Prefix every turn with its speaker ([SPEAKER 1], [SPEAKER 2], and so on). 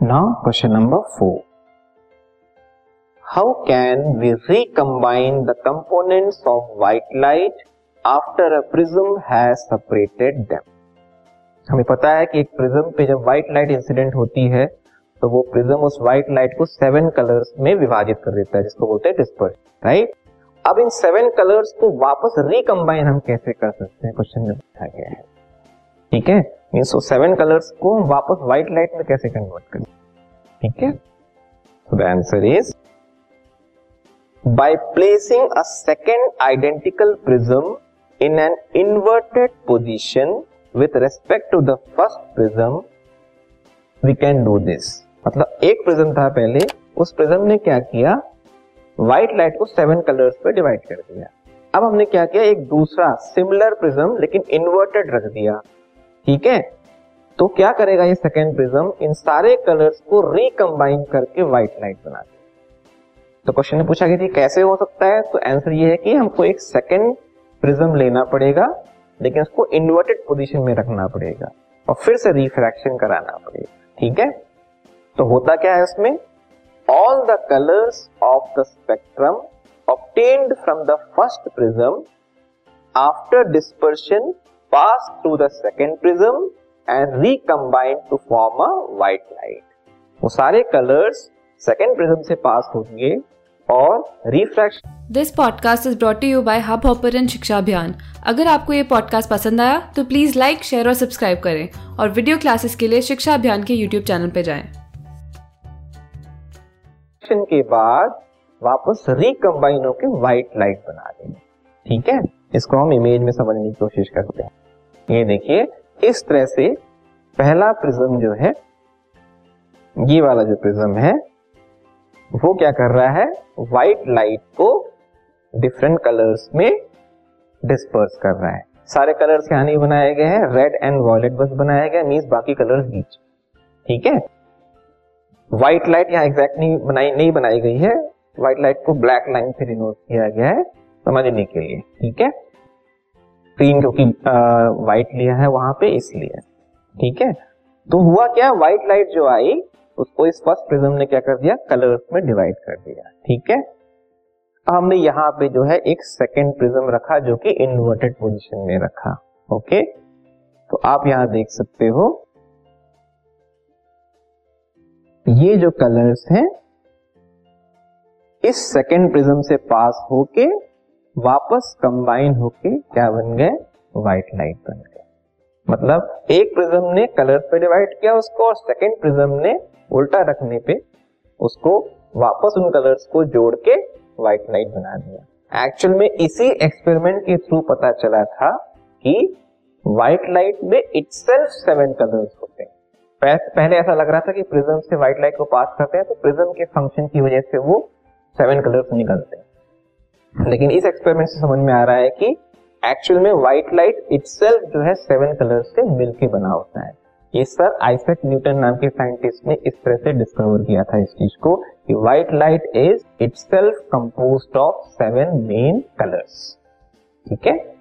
[SPEAKER 1] Now question number four how can we recombine the components of white light after a prism has separated them हमें पता है कि एक prism पे जब व्हाइट लाइट इंसिडेंट होती है तो वो प्रिज्म उस व्हाइट लाइट को सेवन कलर्स में विभाजित कर देता है, जिसको बोलते हैं डिस्पर्शन राइट अब इन सेवन कलर्स को वापस रिकम्बाइन हम कैसे कर सकते हैं? क्वेश्चन में पूछा गया है। ठीक है? मीन सो सेवन कलर्स को वापस व्हाइट लाइट में कैसे कन्वर्ट करें? ठीक है? So the answer is by placing a second identical prism in an inverted position with respect to the first prism we can do this मतलब एक prism था पहले, उस प्रिज्म ने क्या किया? व्हाइट लाइट को सेवन कलर्स पे डिवाइड कर दिया। अब हमने क्या किया? एक दूसरा सिमिलर प्रिज्म लेकिन इन्वर्टेड रख दिया। ठीक है? तो क्या करेगा ये सेकेंड प्रिज्म इन सारे कलर्स को रिकम्बाइन करके व्हाइट लाइट बना तो क्वेश्चन ने पूछा कि कैसे हो सकता है? तो आंसर ये है कि हमको एक सेकेंड प्रिज्म लेना पड़ेगा, लेकिन उसको इन्वर्टेड पोजीशन में रखना पड़ेगा और फिर से रिफ्रैक्शन कराना पड़ेगा। ठीक है? तो होता क्या है उसमें all the colours of the spectrum obtained from the first prism after dispersion pass through the second prism and recombined to form a white light वो सारे कलर्स सेकेंड प्रिज्म से पास होंगे और refraction
[SPEAKER 2] this podcast is brought you by hub hopper Shiksha Abhiyan अगर आपको ये podcast पसंद आया तो प्लीज़ लाइक शेयर और सब्सक्राइब करें और वीडियो क्लासेस के लिए शिक्षा अभियान के यूट्यूब चैनल पर जाएँ।
[SPEAKER 1] के बाद वापस रिकम्बाइन होकर व्हाइट लाइट बना देंगे ठीक है? इसको हम इमेज में समझने की कोशिश करते हैं। ये देखिए इस तरह से पहला प्रिज्म जो है, ये वाला जो प्रिज्म है, वो क्या कर रहा है? व्हाइट लाइट को डिफरेंट कलर्स में डिस्पर्स कर रहा है। सारे कलर्स यहाँ नहीं बनाए गए हैं। रेड एंड वॉयलेट बस बनाया गया मीन्स बाकी कलर्स बीच। ठीक है? व्हाइट लाइट यहाँ एग्जैक्ट नहीं बनाई नहीं बनाई गई है। व्हाइट लाइट को ब्लैक लाइन से डिनोट किया गया है, समझने के लिए। ठीक है? ग्रीन क्योंकि व्हाइट लिया है, वहाँ पे इसलिए। ठीक है? तो हुआ क्या? व्हाइट लाइट जो आई, उसको इस फ़र्स्ट प्रिज्म ने क्या कर दिया? कलर्स में डिवाइड कर दिया। ठीक है? हमने यहाँ पे जो है एक सेकेंड प्रिज्म रखा, जो कि इन्वर्टेड पोजीशन में रखा। ओके तो आप यहाँ देख सकते हो। ये जो कलर्स हैं, इस सेकेंड प्रिज्म से पास होके वापस कंबाइन होके क्या बन गए? व्हाइट लाइट बन गए। मतलब एक प्रिज्म ने कलर पे डिवाइड किया उसको और सेकेंड प्रिज्म ने उल्टा रखने पे उसको वापस उन कलर्स को जोड़ के व्हाइट लाइट बना दिया। एक्चुअल में इसी एक्सपेरिमेंट के थ्रू पता चला था कि व्हाइट लाइट में इटसेल्फ सेवन कलर्स होते हैं। पहले ऐसा लग रहा था कि प्रिज्म से व्हाइट लाइट को पास करते हैं तो प्रिज्म के फ़ंक्शन की वजह से वो सेवन कलर्स निकलते हैं। लेकिन इस एक्सपेरिमेंट से समझ में आ रहा है कि एक्चुअल में व्हाइट लाइट इटसेल्फ जो है सेवन कलर्स से मिलकर बना होता है। ये सर आइसक न्यूटन नाम के साइंटिस्ट ने इस तरह से डिस्कवर किया था इस चीज़ को कि white light is itself composed of seven main colours ठीक है?